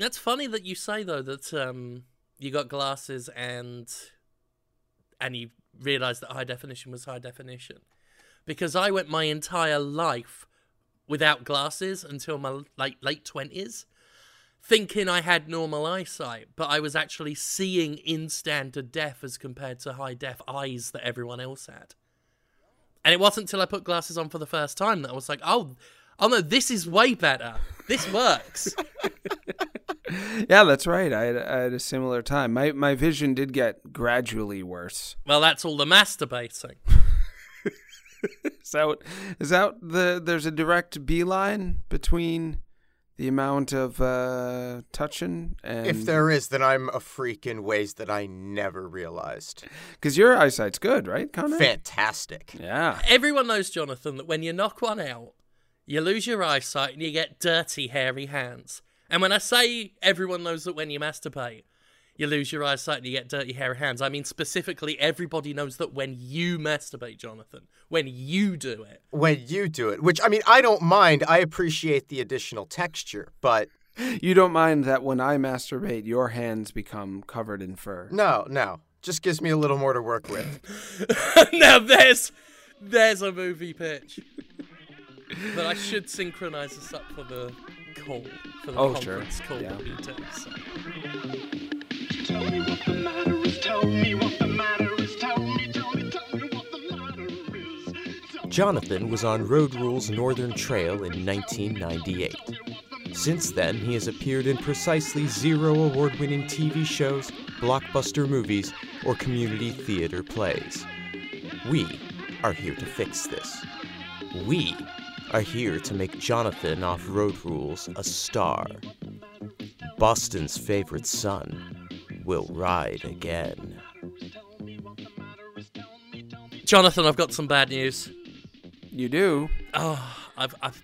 That's funny that you say though that um, you got glasses and and you realised that high definition was high definition, because I went my entire life without glasses until my like late twenties, thinking I had normal eyesight, but I was actually seeing in standard def as compared to high def eyes that everyone else had. And it wasn't until I put glasses on for the first time that I was like, oh, oh no, this is way better. This works. yeah, that's right. I had, I had a similar time. My my vision did get gradually worse. well, that's all the masturbating. Is that what- is that the there's a direct beeline between the amount of uh, touching and If there is, then I'm a freak in ways that I never realized. because your eyesight's good, right, Conrad? Fantastic. Yeah. Everyone knows, Jonathan, that when you knock one out, you lose your eyesight and you get dirty, hairy hands. And when I say everyone knows that when you masturbate, you lose your eyesight and you get dirty, hairy hands, I mean specifically everybody knows that when you masturbate, Jonathan, when you do it, When you do it, which I mean, I don't mind. I appreciate the additional texture, but You don't mind that when I masturbate, your hands become covered in fur. no, no. Just gives me a little more to work with. now there's there's a movie pitch. But I should synchronize this up for the call, for the Oh, sure. conference call Yeah. that. So. Tell me what the matter is. Tell me what the matter is. Tell me, tell me, tell me what the matter is. Jonathan was on Road Rules Northern Trail in 1998. Since then, he has appeared in precisely zero award winning TV shows, blockbuster movies, or community theater plays. We are here to fix this. We are here to make Jonathan off Road Rules a star. Boston's favorite son will ride again. Jonathan, I've got some bad news. You do. Oh, I've, I've.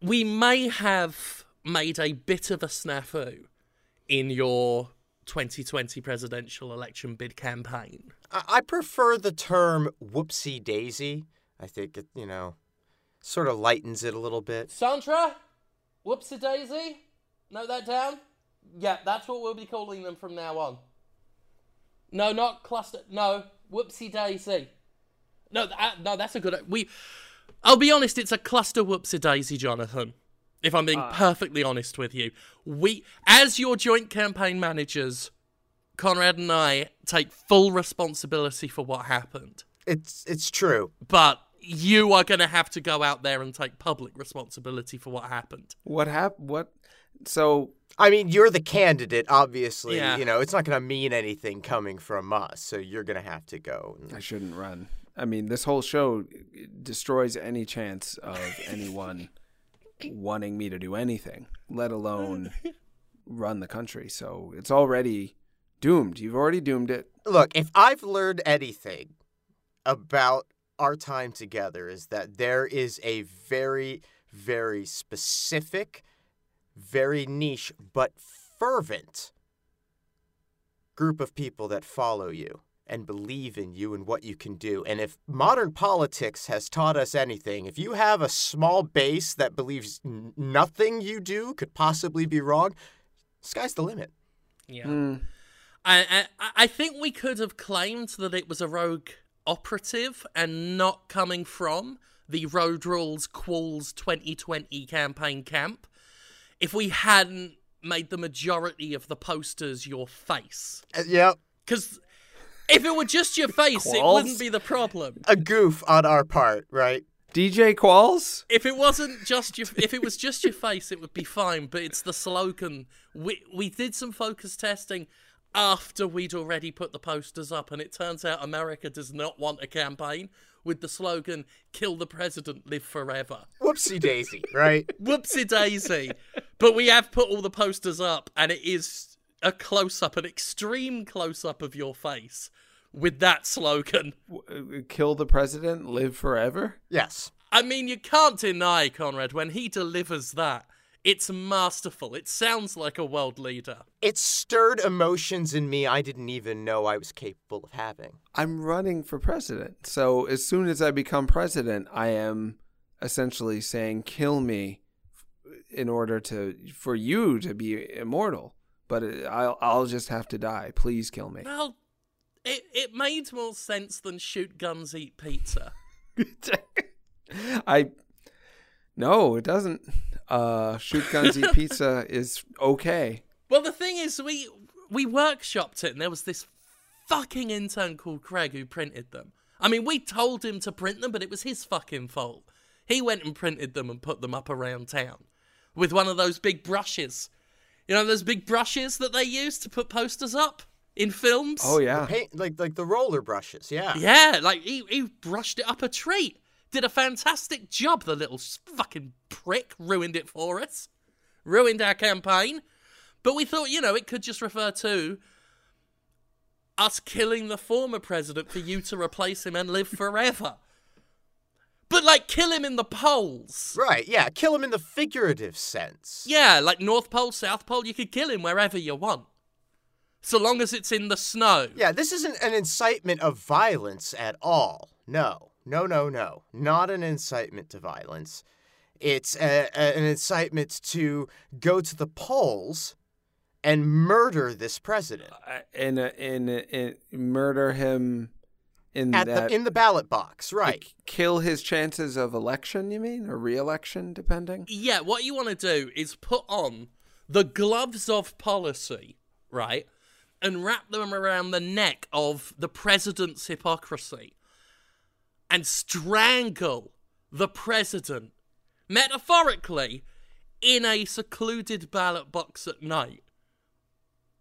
We may have made a bit of a snafu in your 2020 presidential election bid campaign. I, I prefer the term whoopsie daisy. I think it, you know, sort of lightens it a little bit. Sandra, whoopsie daisy. Note that down. Yeah, that's what we'll be calling them from now on. No, not cluster. No, whoopsie daisy. No, th- uh, no, that's a good. We. I'll be honest. It's a cluster whoopsie daisy, Jonathan. If I'm being perfectly honest with you, we, as your joint campaign managers, Conrad and I take full responsibility for what happened. It's it's true. But you are going to have to go out there and take public responsibility for what happened. What hap- What? So I mean, you're the candidate, obviously. Yeah. You know, it's not going to mean anything coming from us, so you're going to have to go. I shouldn't run. I mean, this whole show destroys any chance of anyone wanting me to do anything, let alone run the country. So it's already doomed. You've already doomed it. Look, if I've learned anything about our time together, is that there is a very, very specific, very niche, but fervent group of people that follow you and believe in you and what you can do. And if modern politics has taught us anything, if you have a small base that believes n- nothing you do could possibly be wrong, sky's the limit. Yeah. Hmm. I, I I think we could have claimed that it was a rogue operative and not coming from the Road Rules Qualls 2020 campaign camp if we hadn't made the majority of the posters your face. Uh, yep. Because if it were just your face, it wouldn't be the problem. A goof on our part, right? DJ Qualls? If it wasn't just your, if it was just your face, it would be fine. But it's the slogan. We we did some focus testing after we'd already put the posters up, and it turns out America does not want a campaign with the slogan "Kill the President, Live Forever." Whoopsie daisy, right? Whoopsie daisy! but we have put all the posters up, and it is a close up, an extreme close up of your face with that slogan. Uh, Kill the president, live forever? yes. I mean, you can't deny, Conrad, when he delivers that, it's masterful. It sounds like a world leader. It stirred emotions in me I didn't even know I was capable of having. I'm running for president. So as soon as I become president, I am essentially saying, kill me. in order to for you to be immortal. But I'll I'll just have to die. Please kill me. Well, it it made more sense than shoot guns, eat pizza. I no, it doesn't. Uh, shoot guns, eat pizza is okay. Well, the thing is, we we workshopped it, and there was this fucking intern called Craig who printed them. I mean, we told him to print them, but it was his fucking fault. He went and printed them and put them up around town with one of those big brushes. You know those big brushes that they use to put posters up in films. Oh yeah, Paint like like the roller brushes. Yeah. Yeah, like he, he brushed it up a treat. Did a fantastic job, the little fucking prick. Ruined it for us. Ruined our campaign. But we thought, you know, it could just refer to us killing the former president for you to replace him and live forever. But, like, kill him in the polls. Right. Yeah. Kill him in the figurative sense. Yeah, like North Pole, South Pole, you could kill him wherever you want. So long as it's in the snow. Yeah. This isn't an incitement of violence at all. No. No. No. No. Not an incitement to violence. It's a, a- an incitement to go to the polls and murder this president Uh, in a, in, a, in murder him in at that the in the ballot box. Right. like, kill his chances of election. You mean or re-election, depending. Yeah, what you want to do is put on the gloves of policy, right? And wrap them around the neck of the president's hypocrisy and strangle the president, metaphorically, in a secluded ballot box at night.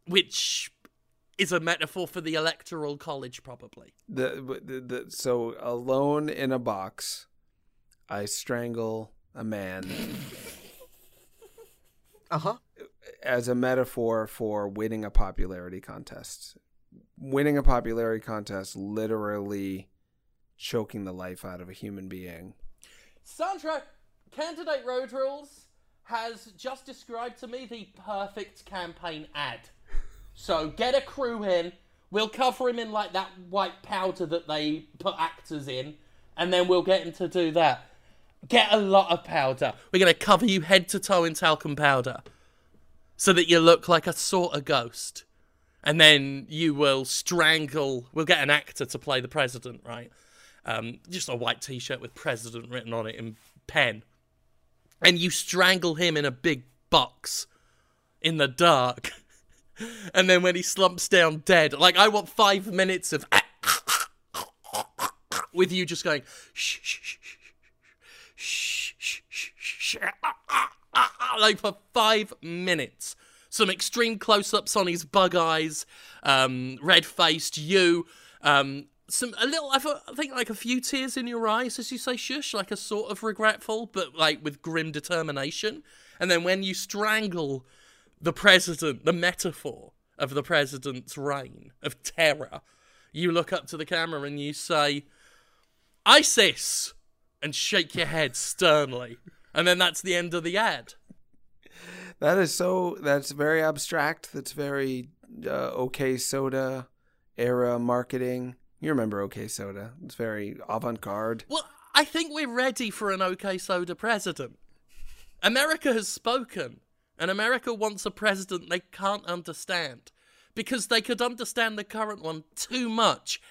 Which is a metaphor for the electoral college, probably. The, the, the so alone in a box, I strangle a man Uh huh. as a metaphor for winning a popularity contest. Winning a popularity contest, literally choking the life out of a human being. Sandra, candidate Road Rules has just described to me the perfect campaign ad. So get a crew in. We'll cover him in like that white powder that they put actors in, and then we'll get him to do that. Get a lot of powder. We're gonna cover you head to toe in talcum powder, so that you look like a sort of ghost. And then you will strangle. We'll get an actor to play the president, right? Um, just a white t-shirt with president written on it in pen and you strangle him in a big box in the dark and then when he slumps down dead like i want five minutes of with you just going shh shh shh shh shh shh like for five minutes some extreme close-ups on his bug eyes um, red-faced you um, some a little I thought- I think like a few tears in your eyes as you say shush like a sort of regretful but like with grim determination and then when you strangle the president the metaphor of the president's reign of terror you look up to the camera and you say ISIS and shake your head sternly and then that's the end of the ad That is so. That's very abstract. That's very uh, OK Soda era marketing. You remember OK Soda? It's very avant-garde. Well, I think we're ready for an OK Soda president. America has spoken, and America wants a president they can't understand because they could understand the current one too much,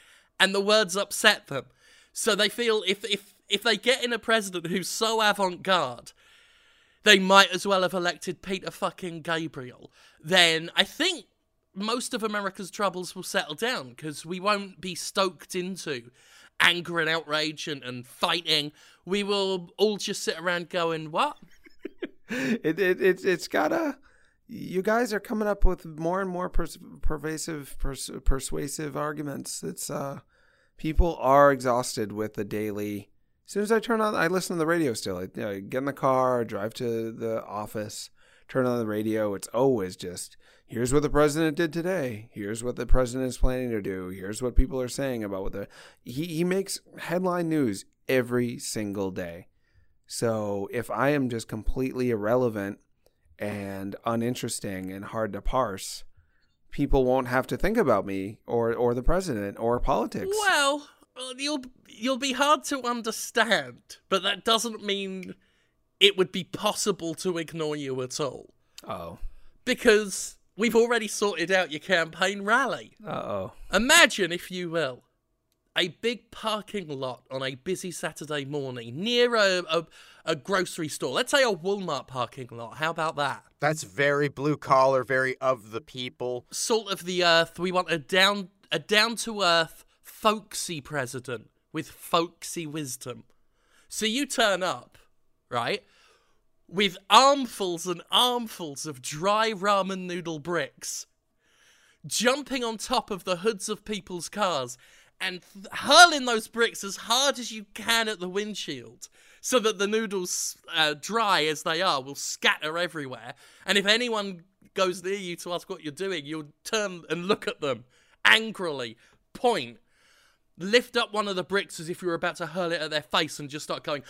and the words upset them. So they feel if if if they get in a president who's so avant-garde, they might as well have elected Peter fucking Gabriel. Then I think most of America's troubles will settle down because we won't be stoked into anger and outrage and, and fighting. We will all just sit around going, What? It it it's it's gotta. You guys are coming up with more and more pers- pervasive, pers- persuasive arguments. It's uh, people are exhausted with the daily. As soon as I turn on, I listen to the radio still. I, you know, get in the car, drive to the office, turn on the radio. It's always just here's what the president did today. Here's what the president is planning to do. Here's what people are saying about what the he he makes headline news every single day. So if I am just completely irrelevant and uninteresting and hard to parse, people won't have to think about me or or the president or politics. Well, you'll you'll be hard to understand, but that doesn't mean it would be possible to ignore you at all Oh. because we've already sorted out your campaign rally. Uh oh. Imagine, if you will, a big parking lot on a busy Saturday morning near a, a, a grocery store. Let's say a Walmart parking lot. How about that? That's very blue collar, very of the people. Salt of the earth. We want a down a down to earth, folksy president with folksy wisdom. So you turn up, right, with armfuls and armfuls of dry ramen noodle bricks, jumping on top of the hoods of people's cars and th- hurling those bricks as hard as you can at the windshield so that the noodles, uh, dry as they are, will scatter everywhere. And if anyone goes near you to ask what you're doing, you'll turn and look at them angrily, point, lift up one of the bricks as if you were about to hurl it at their face and just start going.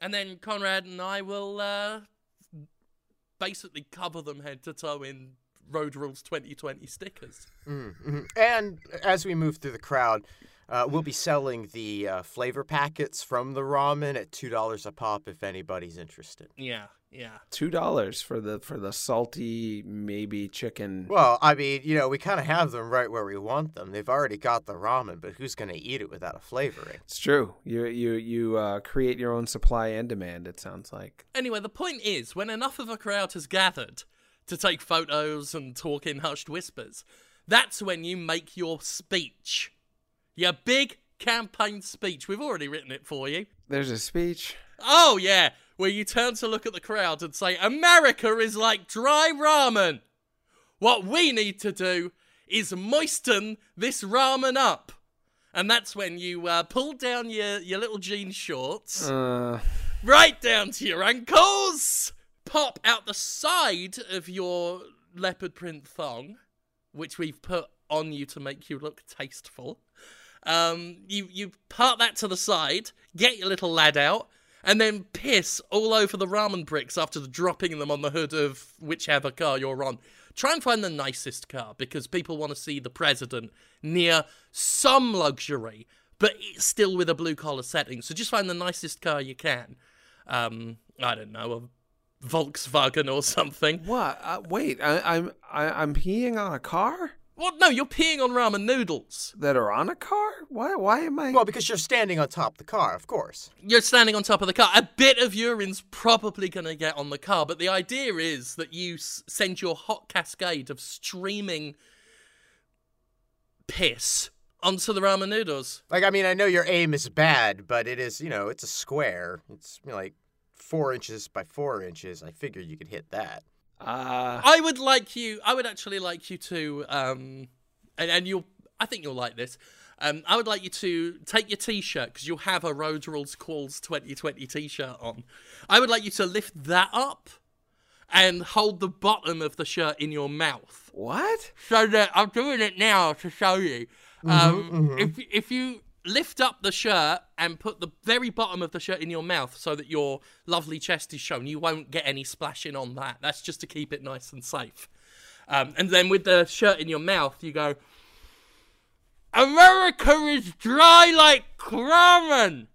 And then Conrad and I will uh, basically cover them head to toe in Road Rules 2020 stickers. Mhm. And as we move through the crowd, uh, we'll be selling the uh, flavor packets from the ramen at two dollars a pop if anybody's interested. Yeah, yeah. Two dollars for the for the salty maybe chicken. Well, I mean, you know, we kind of have them right where we want them. They've already got the ramen, but who's going to eat it without a flavoring? It's true. You you you uh, create your own supply and demand. It sounds like. Anyway, the point is, when enough of a crowd has gathered to take photos and talk in hushed whispers, that's when you make your speech. Your big campaign speech. We've already written it for you. There's a speech. Oh, yeah, where you turn to look at the crowd and say, America is like dry ramen. What we need to do is moisten this ramen up. And that's when you uh, pull down your, your little jean shorts Uh, right down to your ankles. Pop out the side of your leopard print thong, which we've put on you to make you look tasteful. Um, you you part that to the side, get your little lad out, and then piss all over the ramen bricks after dropping them on the hood of whichever car you're on. Try and find the nicest car because people want to see the president near some luxury, but still with a blue collar setting. So just find the nicest car you can. Um, I don't know, a Volkswagen or something. what? Uh, wait, I, I'm I, I'm peeing on a car What? No, you're peeing on ramen noodles. that are on a car. Why? Why am I? Well, because you're standing on top of the car, of course. You're standing on top of the car. A bit of urine's probably going to get on the car, but the idea is that you s- send your hot cascade of streaming piss onto the ramen noodles. Like, I mean, I know your aim is bad, but it is, you know, it's a square. It's you know, like four inches by four inches. I figure you could hit that. Uh, I would like you. I would actually like you to, um, and, and you'll. I think you'll like this. Um, I would like you to take your T-shirt because you'll have a Road Rules Calls 2020 T-shirt on. I would like you to lift that up and hold the bottom of the shirt in your mouth. what? So that I'm doing it now to show you. Um, If if you lift up the shirt and put the very bottom of the shirt in your mouth so that your lovely chest is shown, you won't get any splashing on that. That's just to keep it nice and safe. Um, and then with the shirt in your mouth, you go. America is dry like ramen.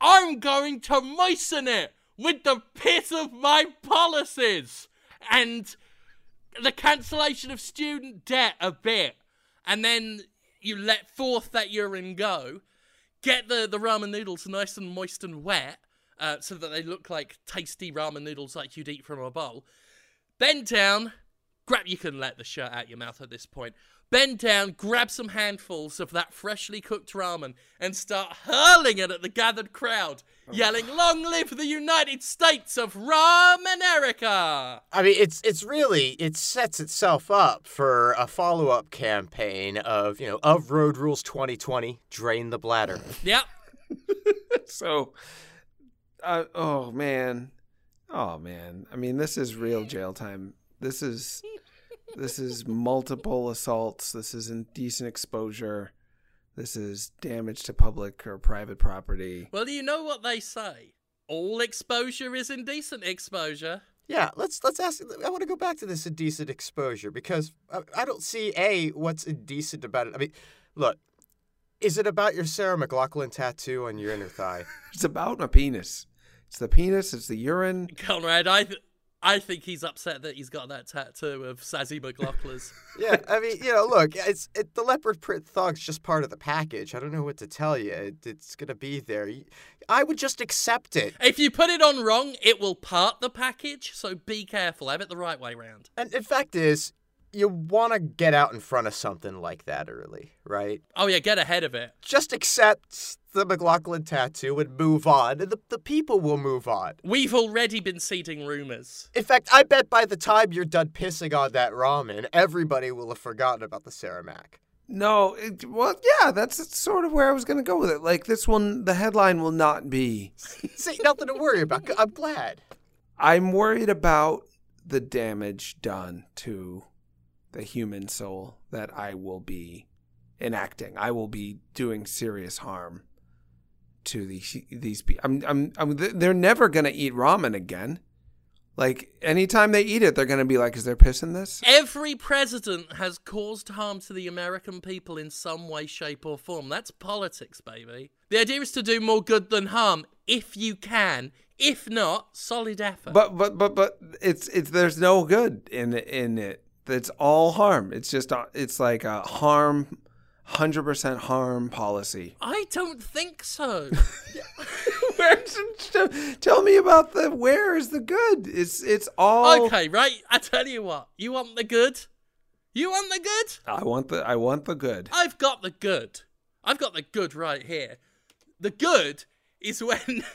I'm going to moisten it with the piss of my policies and the cancellation of student debt a bit, and then you let forth that urine go. Get the, the ramen noodles nice and moist and wet, uh, so that they look like tasty ramen noodles like you'd eat from a bowl. Bend down, grab. You can let the shirt out your mouth at this point. Bend down, grab some handfuls of that freshly cooked ramen, and start hurling it at the gathered crowd, yelling, "Long live the United States of Ramen-America!" I mean, it's it's really it sets itself up for a follow up campaign of you know of Road Rules 2020, drain the bladder. Yep. So, uh, oh man, oh man. I mean, this is real jail time. This is this is multiple assaults. This is indecent exposure. This is damage to public or private property. Well, you know what they say. All exposure is indecent exposure. Yeah, let's let's ask. I want to go back to this indecent exposure because I, I don't see a what's indecent about it. I mean, look, is it about your Sarah McLachlan tattoo on your inner thigh? It's about my penis. It's the penis. It's the urine. Conrad, I th- I think he's upset that he's got that tattoo of Sazzy McLachlan's. yeah, I mean, you know, look, it's it, the leopard print thong's just part of the package. I don't know what to tell you. It, it's gonna be there. I would just accept it. if you put it on wrong, it will part the package, so be careful. Have it the right way round. And in fact, is you want to get out in front of something like that early, right? Oh yeah, get ahead of it. Just accept the McLachlan tattoo and move on, the, the people will move on. We've already been seeding rumors. In fact, I bet by the time you're done pissing on that ramen, everybody will have forgotten about the Ceramac. No, it, well, yeah, that's sort of where I was going to go with it. Like this one, the headline will not be. See, nothing to worry about. I'm glad. I'm worried about the damage done to the human soul that I will be enacting. I will be doing serious harm to these these people. I'm, I'm, I'm, they're never going to eat ramen again. Like anytime they eat it, they're going to be like, "Is there piss in this?" Every president has caused harm to the American people in some way, shape, or form. That's politics, baby. The idea is to do more good than harm if you can. If not, solid effort. But but but but it's it's there's no good in in it. It's all harm. It's just it's like a harm, hundred percent harm policy. I don't think so. Where's tell me about the where is the good? It's it's all okay, right? I tell you what. You want the good? You want the good? I want the I want the good. I've got the good. I've got the good right here. The good is when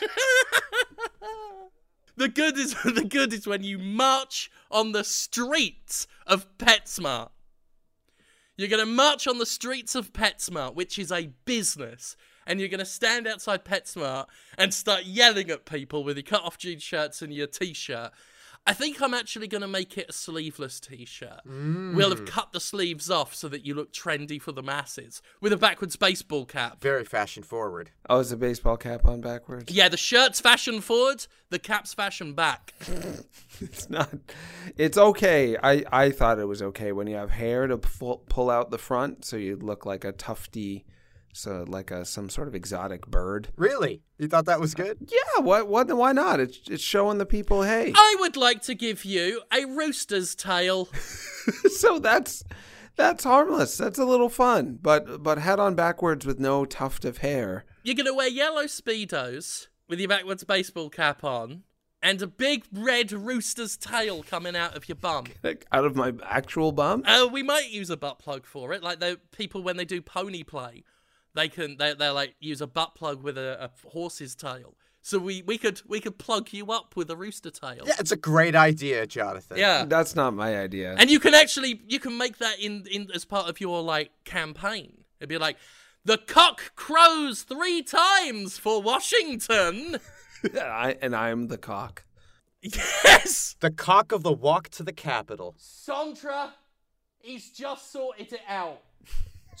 The good is the good is when you march on the streets of PetSmart. You're going to march on the streets of PetSmart, which is a business, and you're going to stand outside PetSmart and start yelling at people with your cut off jean shirts and your t shirt. I think I'm actually going to make it a sleeveless t shirt. Mm. We'll have cut the sleeves off so that you look trendy for the masses with a backwards baseball cap. Very fashion forward. Oh, is the baseball cap on backwards? Yeah, the shirt's fashion forward, the cap's fashion back. It's not. It's okay. I I thought it was okay when you have hair to pull, pull out the front, so you look like a tufty, so like a some sort of exotic bird. Really? You thought that was good? Yeah. What what? Why not? It's it's showing the people. Hey. I would like to give you a rooster's tail. so that's that's harmless. That's a little fun. But but head on backwards with no tuft of hair. You're going to wear yellow Speedos with your backwards baseball cap on and a big red rooster's tail coming out of your bum. Like out of my actual bum. Uh, we might use a butt plug for it. Like the people when they do pony play, they can they they like use a butt plug with a, a horse's tail. So we, we could we could plug you up with a rooster tail. Yeah, it's a great idea, Jonathan. Yeah. That's not my idea. And you can actually you can make that in, in as part of your like campaign. It'd be like the cock crows three times for Washington. I, and I'm the cock. yes. The cock of the walk to the Capitol. Sandra, he's just sorted it out.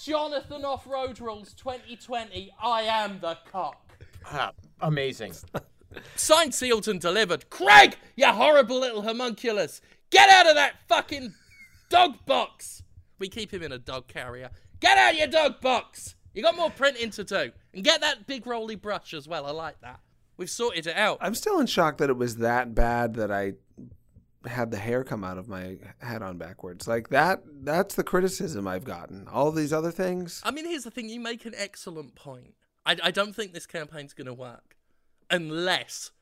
Jonathan off Road Rules 2020. I am the cock. Ah, amazing. Signed, sealed, and delivered. Craig, you horrible little homunculus. Get out of that fucking dog box. We keep him in a dog carrier. Get out of your dog box. You got more printing to do. And get that big rolly brush as well. I like that. We've sorted it out. I'm still in shock that it was that bad that I had the hair come out of my head on backwards. Like that that's the criticism I've gotten. All these other things. I mean, here's the thing. You make an excellent point. I, I don't think this campaign's going to work unless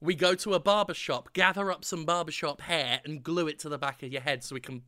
we go to a barber shop, gather up some barbershop hair, and glue it to the back of your head so we can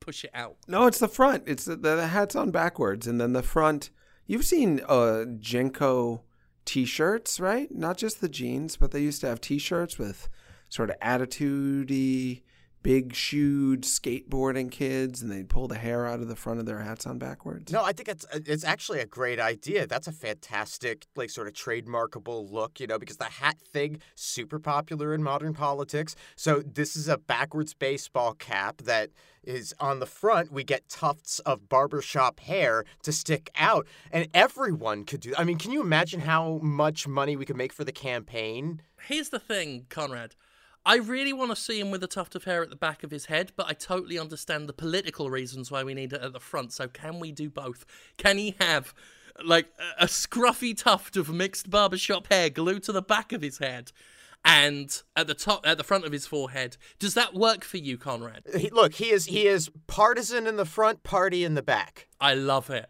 push it out. No, it's the front. It's the, the hat's on backwards and then the front. You've seen uh JNCO t-shirts, right? Not just the jeans, but they used to have t-shirts with sort of attitudey, big shoed skateboarding kids and they'd pull the hair out of the front of their hats on backwards. No, I think it's uh, it's actually a great idea. That's a fantastic, like, sort of trademarkable look, you know, because the hat thing super popular in modern politics. So this is a backwards baseball cap that is on the front. We get tufts of barbershop hair to stick out, and everyone could do. I mean, can you imagine how much money we could make for the campaign? Here's the thing, Conrad. I really want to see him with a tuft of hair at the back of his head, but I totally understand the political reasons why we need it at the front. So can we do both? Can he have like a- scruffy tuft of mixed barbershop hair glued to the back of his head and at the top at the front of his forehead? Does that work for you, Conrad? He, look, he is he is partisan in the front, party in the back. I love it.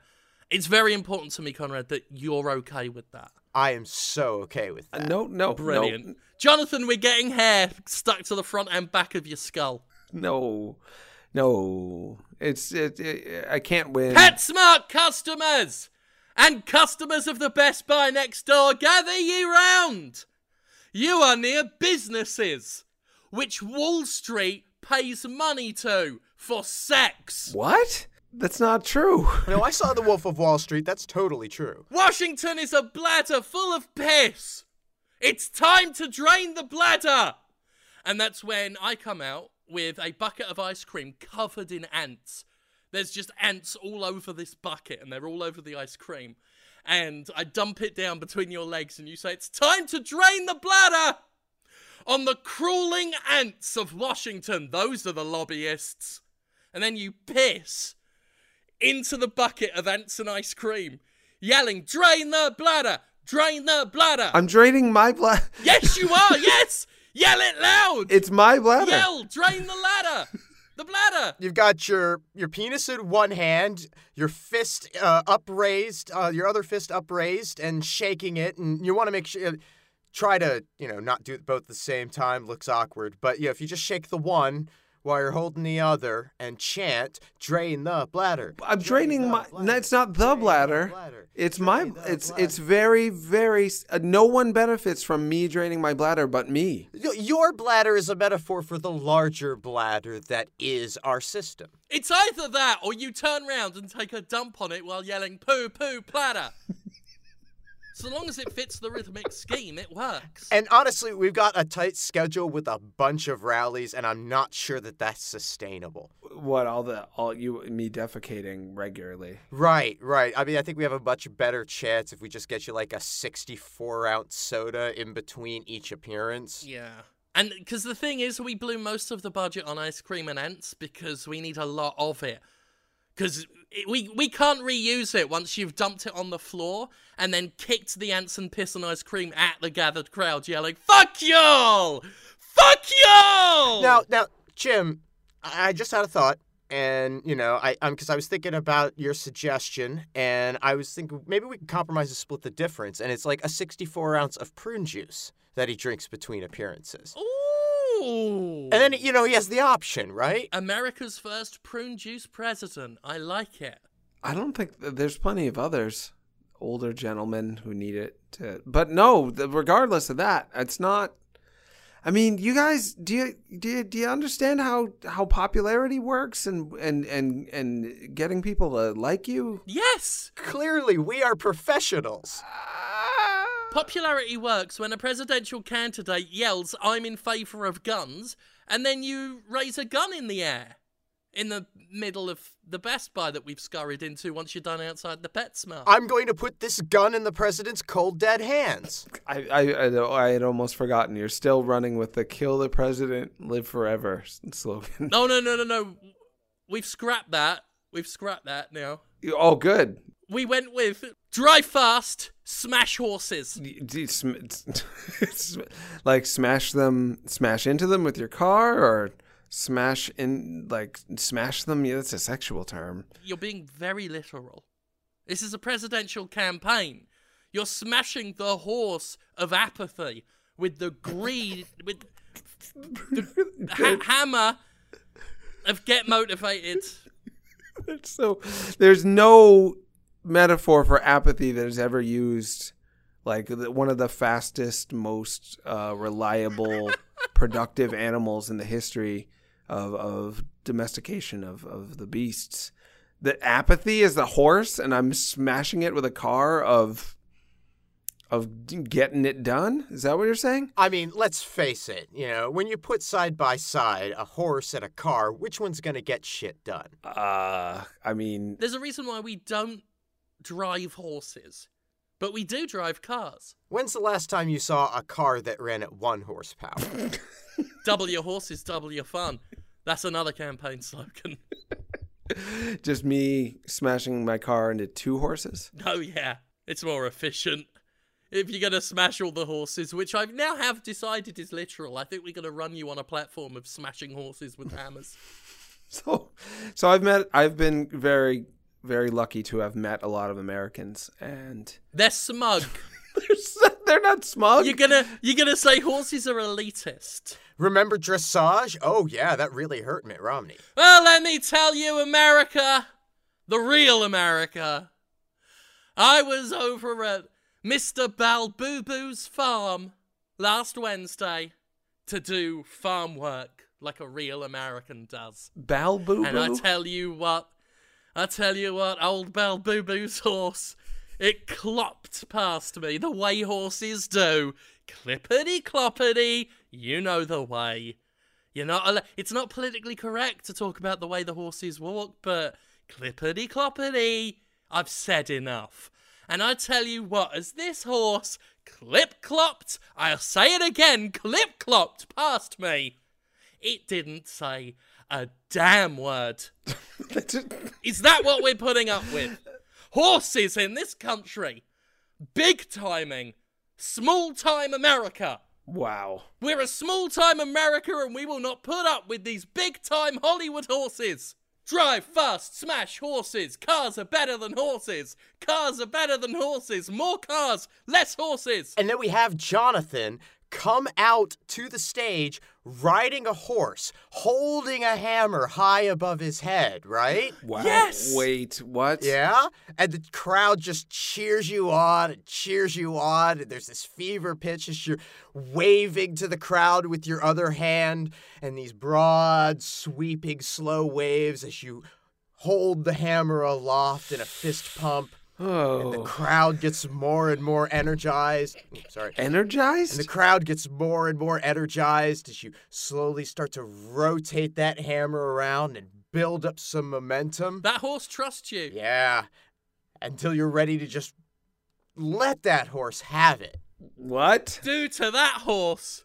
It's very important to me, Conrad, that you're okay with that. I am so okay with Uh, that. no, no, Brilliant. Jonathan, we're getting hair stuck to the front and back of your skull. no, no, no. It's it, it. I can't win. PetSmart customers and customers of the Best Buy next door, gather ye round. You are near businesses which Wall Street pays money to for sex. What? That's not true. No, I saw The Wolf of Wall Street. That's totally true. Washington is a bladder full of piss. It's time to drain the bladder. And that's when I come out with a bucket of ice cream covered in ants. There's just ants all over this bucket and they're all over the ice cream. And I dump it down between your legs and you say, It's time to drain the bladder on the crawling ants of Washington. Those are the lobbyists. And then you piss into the bucket of ants and ice cream, yelling, Drain the bladder! Drain the bladder! I'm draining my bladder. Yes, you are! yes! Yell it loud! It's my bladder. Yell! Drain the ladder! The bladder! You've got your your penis in one hand, your fist uh, upraised, uh, your other fist upraised, and shaking it, and you want to make sure. Try to you know not do it both at the same time. Looks awkward, but yeah, if you just shake the one while you're holding the other and chant, "Drain the bladder." I'm Drain draining my. bladder. No, it's not the Drain the bladder. bladder. It's my. Drain the It's bladder. it's very very. Uh, no one benefits from me draining my bladder but me. Your bladder is a metaphor for the larger bladder that is our system. It's either that or you turn round and take a dump on it while yelling poo poo platter. so long as it fits the rhythmic scheme, it works. And honestly, we've got a tight schedule with a bunch of rallies, and I'm not sure that that's sustainable. What all the all you me defecating regularly. Right, right. I mean, I think we have a much better chance if we just get you like a 64 ounce soda in between each appearance. Yeah. And because the thing is, we blew most of the budget on ice cream and ants because we need a lot of it. Because we, we can't reuse it once you've dumped it on the floor and then kicked the ants and piss and ice cream at the gathered crowd, yelling, Fuck y'all! Fuck y'all! Now, now, Jim, I just had a thought, and you know, I um, because I was thinking about your suggestion, and I was thinking maybe we can compromise and split the difference, and it's like a 64 ounce of prune juice that he drinks between appearances, Ooh. And then you know he has the option, right? America's first prune juice president. I like it. I don't think th- there's plenty of others, older gentlemen who need it. To, but no, the, regardless of that, it's not. I mean, you guys, do you do you, do you understand how how popularity works and and and and getting people to like you? Yes! Clearly, we are professionals. Uh, Popularity works when a presidential candidate yells, I'm in favour of guns, and then you raise a gun in the air in the middle of the Best Buy that we've scurried into once you're done outside the PetSmart. I'm going to put this gun in the president's cold dead hands. I, I I I had almost forgotten. You're still running with the "kill the president, live forever" slogan. no, no, no, no, no. We've scrapped that. We've scrapped that now. Oh, good. We went with drive fast, smash horses. D- d- sm- sm- like smash them, smash into them with your car, or smash in like smash them. Yeah, that's a sexual term. You're being very literal. This is a presidential campaign. You're smashing the horse of apathy with the greed, with the ha- hammer of get motivated. so there's no metaphor for apathy that is ever used like the, one of the fastest most uh, reliable productive animals in the history of, of domestication of, of the beasts. The apathy is the horse and i'm smashing it with a car of of getting it done? Is that what you're saying? I mean, let's face it, you know, when you put side by side a horse and a car, which one's going to get shit done? uh i mean There's a reason why we don't drive horses. but we do drive cars. When's the last time you saw a car that ran at one horsepower? Double your horses, double your fun. That's another campaign slogan. Just me smashing my car into two horses. Oh yeah, it's more efficient. If you're gonna smash all the horses, which I now have decided is literal, I think we're gonna run you on a platform of smashing horses with hammers. So, so I've met. I've been very, very lucky to have met a lot of Americans, and They're smug. they're, s- they're not smug. You're gonna you're gonna say horses are elitist. Remember dressage? Oh, yeah, that really hurt Mitt Romney. Well, let me tell you, America, the real America. I was over at Mr. Balbooboo's farm last Wednesday to do farm work like a real American does. Balboo. And I tell you what, I tell you what, old Balbooboo's horse, it clopped past me the way horses do. Clippity cloppity, you know the way. You're not. It's not politically correct to talk about the way the horses walk, but clippity cloppity, I've said enough. And I tell you what, as this horse clip clopped, I'll say it again, clip clopped past me, it didn't say a damn word. Is that what we're putting up with? Horses in this country. Big timing. Small time America. wow. We're a small time America and we will not put up with these big time Hollywood horses. Drive fast, smash horses. Cars are better than horses. Cars are better than horses. More cars, less horses. And then we have Jonathan come out to the stage riding a horse, holding a hammer high above his head, right? Wow. Yes! Wait. What? Yeah? And the crowd just cheers you on and cheers you on. And there's this fever pitch as you're waving to the crowd with your other hand, and these broad, sweeping, slow waves as you hold the hammer aloft in a fist pump. The Oh. crowd gets more and more energized. Ooh, Sorry. Energized? And the crowd gets more and more energized as you slowly start to rotate that hammer around and build up some momentum. That horse trusts you. Yeah. Until you're ready to just let that horse have it. what? do to that horse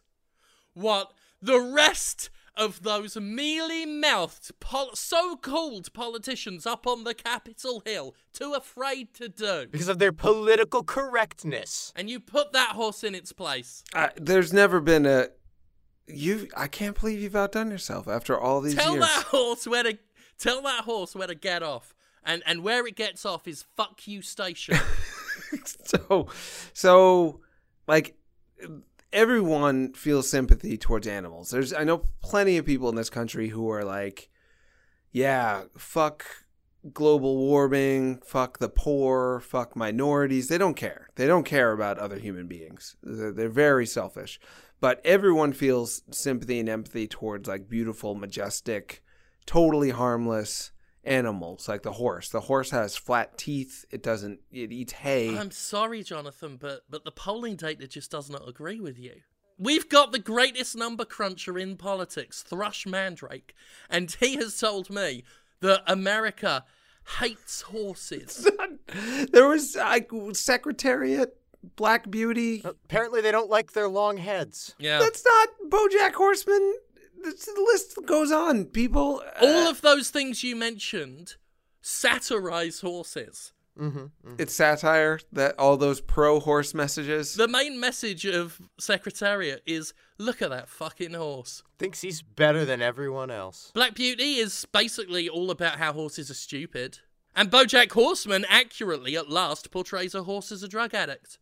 what the rest of those mealy mouthed, pol- so called politicians up on the Capitol Hill too afraid to do. Because of their political correctness. And you put that horse in its place. I, there's never been a. You. I can't believe you've outdone yourself after all these Tell years. that horse where to tell that horse where to get off. And and where it gets off is fuck you station. so, so, like, everyone feels sympathy towards animals. There's, I know plenty of people in this country who are like, yeah, fuck global warming, fuck the poor, fuck minorities. They don't care. They don't care about other human beings. They're, they're very selfish. But everyone feels sympathy and empathy towards like beautiful, majestic, totally harmless animals like the horse. The horse has flat teeth. It doesn't. It eats hay. I'm sorry, Jonathan, but but the polling data just does not agree with you. We've got the greatest number cruncher in politics, Thrush Mandrake, and he has told me that America hates horses. there was like Secretariat, Black Beauty. Apparently, they don't like their long heads. Yeah. That's not BoJack Horseman. It's- The list goes on. People. uh, All of those things you mentioned satirize horses. it's satire that all those pro horse messages. The main message of Secretariat is look at that fucking horse. Thinks he's better than everyone else. Black Beauty is basically all about how horses are stupid. And BoJack Horseman accurately at last portrays a horse as a drug addict.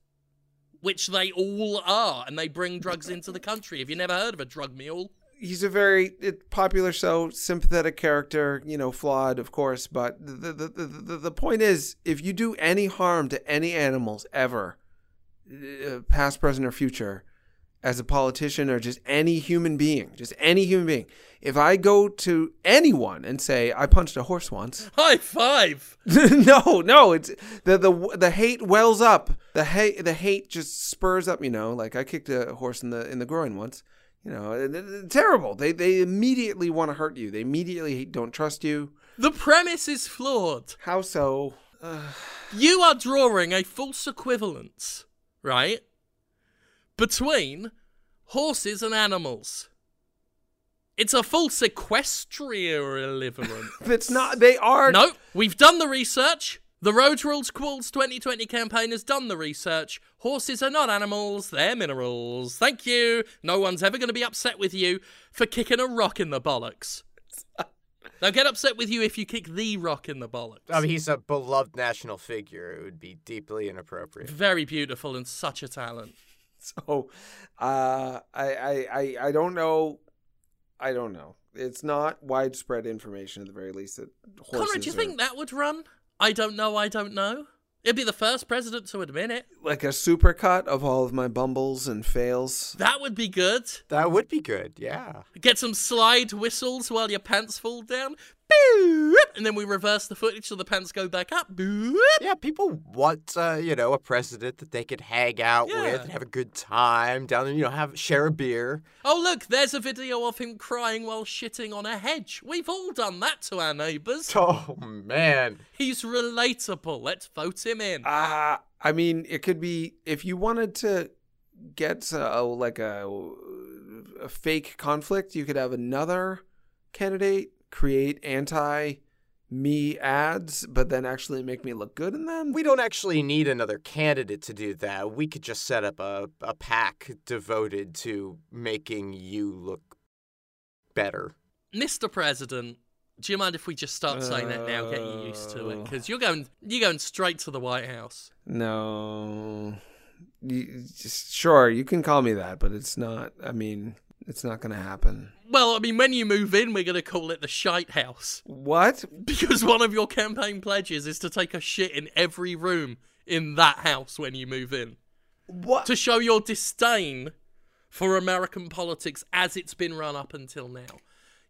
Which they all are, and they bring drugs into the country. Have you never heard of a drug mule? He's a very popular show, sympathetic character. You know, flawed, of course. But the the, the the the point is, if you do any harm to any animals ever, uh, past, present, or future, as a politician or just any human being, just any human being, if I go to anyone and say I punched a horse once, High five! no, no, it's the the the hate wells up. The hate the hate just spurs up. You know, like I kicked a horse in the in the groin once. You know, it- it- it's terrible. They they immediately want to hurt you. They immediately don't trust you. The premise is flawed. How so? you are drawing a false equivalence, right? Between horses and animals. It's a false equestrian equivalent. It's not. They are. No, we've done the research. The Road Rules Quills 2020 campaign has done the research. Horses are not animals, they're minerals. Thank you. No one's ever going to be upset with you for kicking a rock in the bollocks. They'll get upset with you if you kick the rock in the bollocks. I mean, he's a beloved national figure. It would be deeply inappropriate. Very beautiful and such a talent. So, uh, I, I, I, I don't know. I don't know. It's not widespread information at the very least that horses. Conrad, do you are- think that would run? I don't know, I don't know. It'd be the first president to admit it. like a supercut of all of my bumbles and fails? That would be good. That would be good, yeah. Get some slide whistles while your pants fall down. Boop! And then we reverse the footage so the pants go back up. Boop! Yeah, people want, uh, you know, a president that they could hang out Yeah. with and have a good time down there, you know, have share a beer. Oh, look, there's a video of him crying while shitting on a hedge. We've all done that to our neighbours. Oh, man. He's relatable. Let's vote him in. Uh, I mean, it could be if you wanted to get a, like a, a fake conflict, you could have another candidate create anti me ads, but then actually make me look good in them. We don't actually need another candidate to do that. We could just set up a, a PAC devoted to making you look better. Mr. President, do you mind if we just start saying that now? Get you used to it, Uh. because you're going you're going straight to the White House. No, you, just, sure you can call me that, but it's not. I mean, it's not going to happen. Well, I mean, when you move in, we're going to call it the Shite House What? because one of your campaign pledges is to take a shit in every room in that house when you move in What? to show your disdain for American politics as it's been run up until now.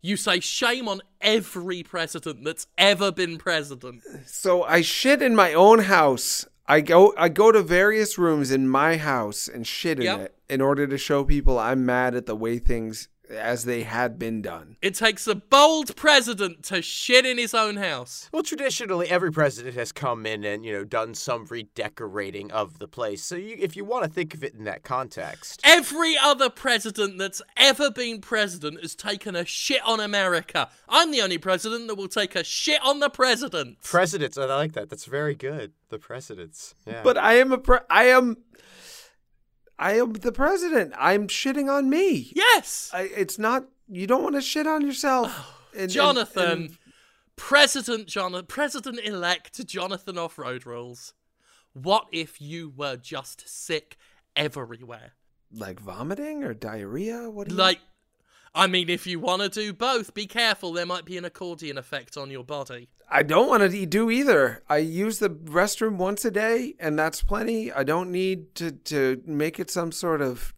You say shame on every president that's ever been president. So I shit in my own house. I go I go to various rooms in my house and shit in Yep. it in order to show people I'm mad at the way things as they had been done. It takes a bold president to shit in his own house. Well, traditionally, every president has come in and, you know, done some redecorating of the place. So you, if you want to think of it in that context. Every other president that's ever been president has taken a shit on America. I'm the only president that will take a shit on the president. Presidents, I like that. That's very good. The presidents. Yeah. But I am a pre- I am I am the president. I'm shitting on me. yes, I, it's not you don't want to shit on yourself. Oh, and- and- Jonathan, and- President Jonathan, President-elect Jonathan off road rules. What if you were just sick everywhere? like vomiting or diarrhea? What do you Like, I mean, if you want to do both, be careful. There might be an accordion effect on your body. I don't want to do either. I use the restroom once a day, and that's plenty. I don't need to to make it some sort of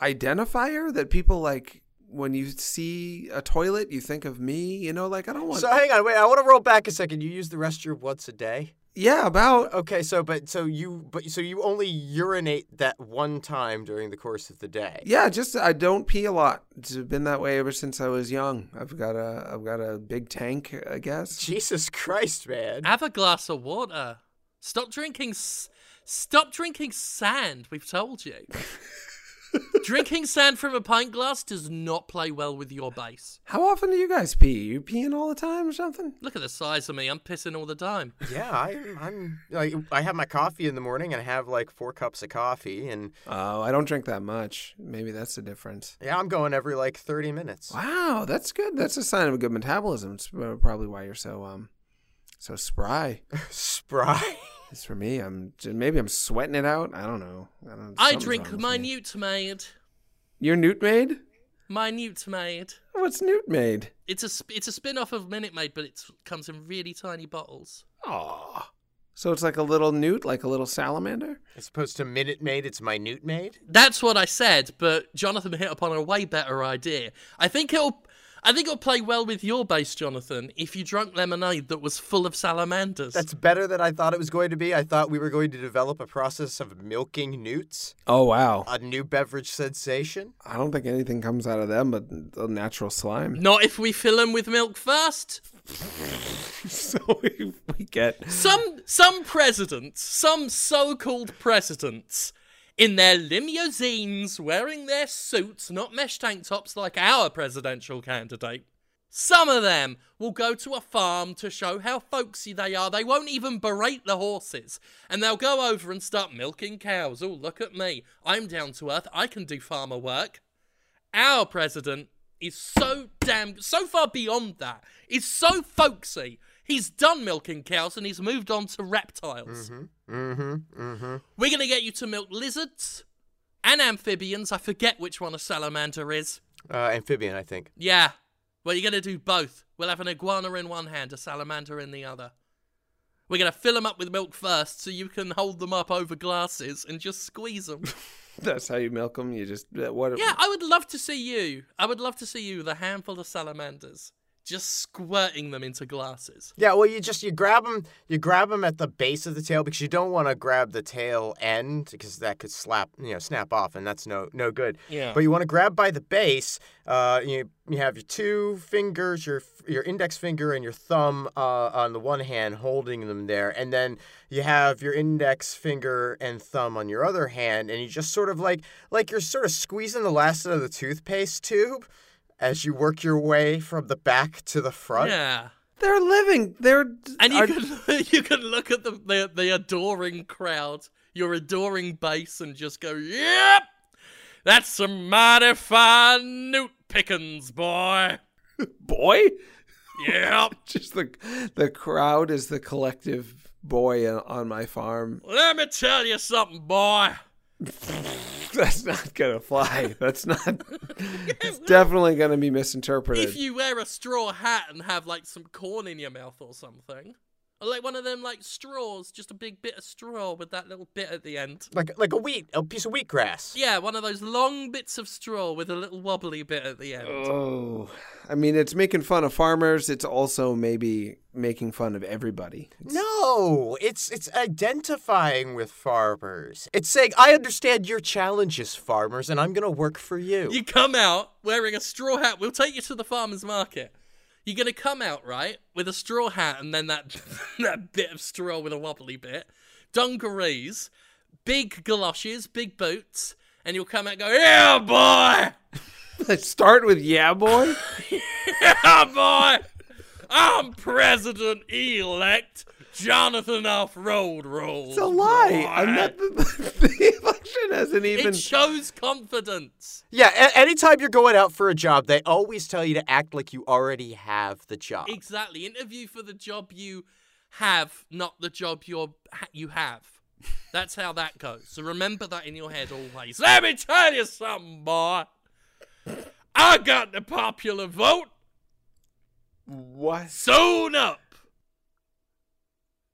identifier that people like. When you see a toilet, you think of me. You know, like I don't want. so hang on, wait. I want to roll back a second. You use the restroom once a day. Yeah, about Okay, so but so you but so you only urinate that one time during the course of the day. yeah. Just I don't pee a lot. It's been that way ever since I was young. I've got a I've got a big tank, I guess. Jesus Christ, man. Have a glass of water. Stop drinking. S- stop drinking sand. We've told you. drinking sand from a pint glass does not play well with your base. How often do you guys pee? You peeing all the time or something? Look at the size of me. I'm pissing all the time. Yeah, I'm, I'm like I have my coffee in the morning and I have like four cups of coffee and Oh, I don't drink that much. Maybe that's the difference. yeah, I'm going every like 30 minutes. Wow, that's good. That's a sign of a good metabolism. It's uh, probably why you're so um so spry. Spry. It's for me. I'm maybe I'm sweating it out. I don't know. I don't. I drink wrong with me. minute maid. Your Newt Maid? Minute maid. What's Newt Maid? It's a sp- it's a spin off of Minute Maid, but it comes in really tiny bottles. Aw. So it's like a little newt, like a little salamander. As opposed to Minute Maid, it's Minute Maid. That's what I said, but Jonathan hit upon a way better idea. I think it'll. I think it'll play well with your base, Jonathan, if you drank lemonade that was full of salamanders. That's better than I thought it was going to be. I thought we were going to develop a process of milking newts, Oh wow! a new beverage sensation. I don't think anything comes out of them but the natural slime. Not if we fill them with milk first. so we, we get Some some presidents, some so-called presidents, in their limousines, wearing their suits, not mesh tank tops like our presidential candidate. Some of them will go to a farm to show how folksy they are. They won't even berate the horses. And they'll go over and start milking cows. Oh, look at me. I'm down to earth. I can do farmer work. Our president is so damn, so far beyond that. Is so folksy. He's done milking cows and he's moved on to reptiles. Mm-hmm. Mm-hmm. We're going to get you to milk lizards and amphibians. I forget which one a salamander is. Uh, amphibian, I think. Yeah. Well, you're going to do both. We'll have an iguana in one hand, a salamander in the other. We're going to fill them up with milk first so you can hold them up over glasses and just squeeze them. that's how you milk them. You just uh, what? yeah, I would love to see you. I would love to see you with a handful of salamanders just squirting them into glasses. Yeah, well, you just you grab them, you grab them at the base of the tail because you don't want to grab the tail end because that could slap, you know, snap off, and that's no no good. Yeah. But you want to grab by the base. Uh, you you have your two fingers, your your index finger and your thumb uh, on the one hand, holding them there, and then you have your index finger and thumb on your other hand, and you just sort of like like you're sort of squeezing the last of the toothpaste tube as you work your way from the back to the front. Yeah. They're living. They're And you are- can you can look at the, the the adoring crowd, your adoring base, and just go, "Yep, that's some mighty fine newt pickings, boy. boy. Yep. Just the the crowd is the collective boy on- on my farm. Let me tell you something, boy. That's not gonna fly. That's not. it's definitely gonna be misinterpreted. If you wear a straw hat and have like some corn in your mouth or something, or like one of them like straws, just a big bit of straw with that little bit at the end. Like like a wheat, a piece of wheatgrass. Yeah, one of those long bits of straw with a little wobbly bit at the end. oh, I mean, it's making fun of farmers. It's also maybe making fun of everybody. It's- No, it's it's identifying with farmers. It's saying, I understand your challenges, farmers, and I'm gonna work for you. You come out wearing a straw hat. We'll take you to the farmer's market. You're gonna come out right with a straw hat and then that that bit of straw with a wobbly bit, dungarees, big galoshes, big boots, and you'll come out and go, yeah, boy, Let's start with yeah, boy. yeah, boy, I'm president elect Jonathan off road rules. It's a lie. boy." I'm not. The, the election hasn't even. It shows confidence. yeah, a- anytime you're going out for a job, they always tell you to act like you already have the job. Exactly. Interview for the job you have, not the job you're ha- you have. That's how that goes. So remember that in your head always. Let me tell you something, boy. I got the popular vote what? sewn up.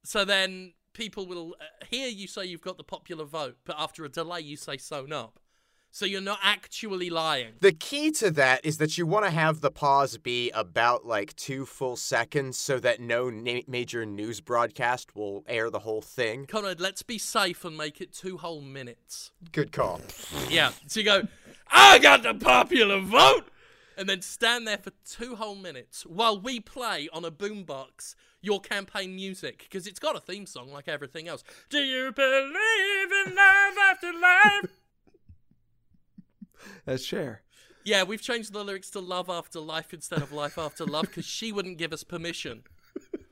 So then people will uh, hear you say you've got the popular vote, but after a delay you say sewn up. So you're not actually lying. The key to that is that you want to have the pause be about like two full seconds so that no na- major news broadcast will air the whole thing. Conrad, let's be safe and make it two whole minutes. Good call. Yeah. So you go, I got the popular vote! And then stand there for two whole minutes while we play on a boombox your campaign music, because it's got a theme song like everything else. Do you believe in love after life? That's Cher. yeah, we've changed the lyrics to love after life instead of life after love because she wouldn't give us permission.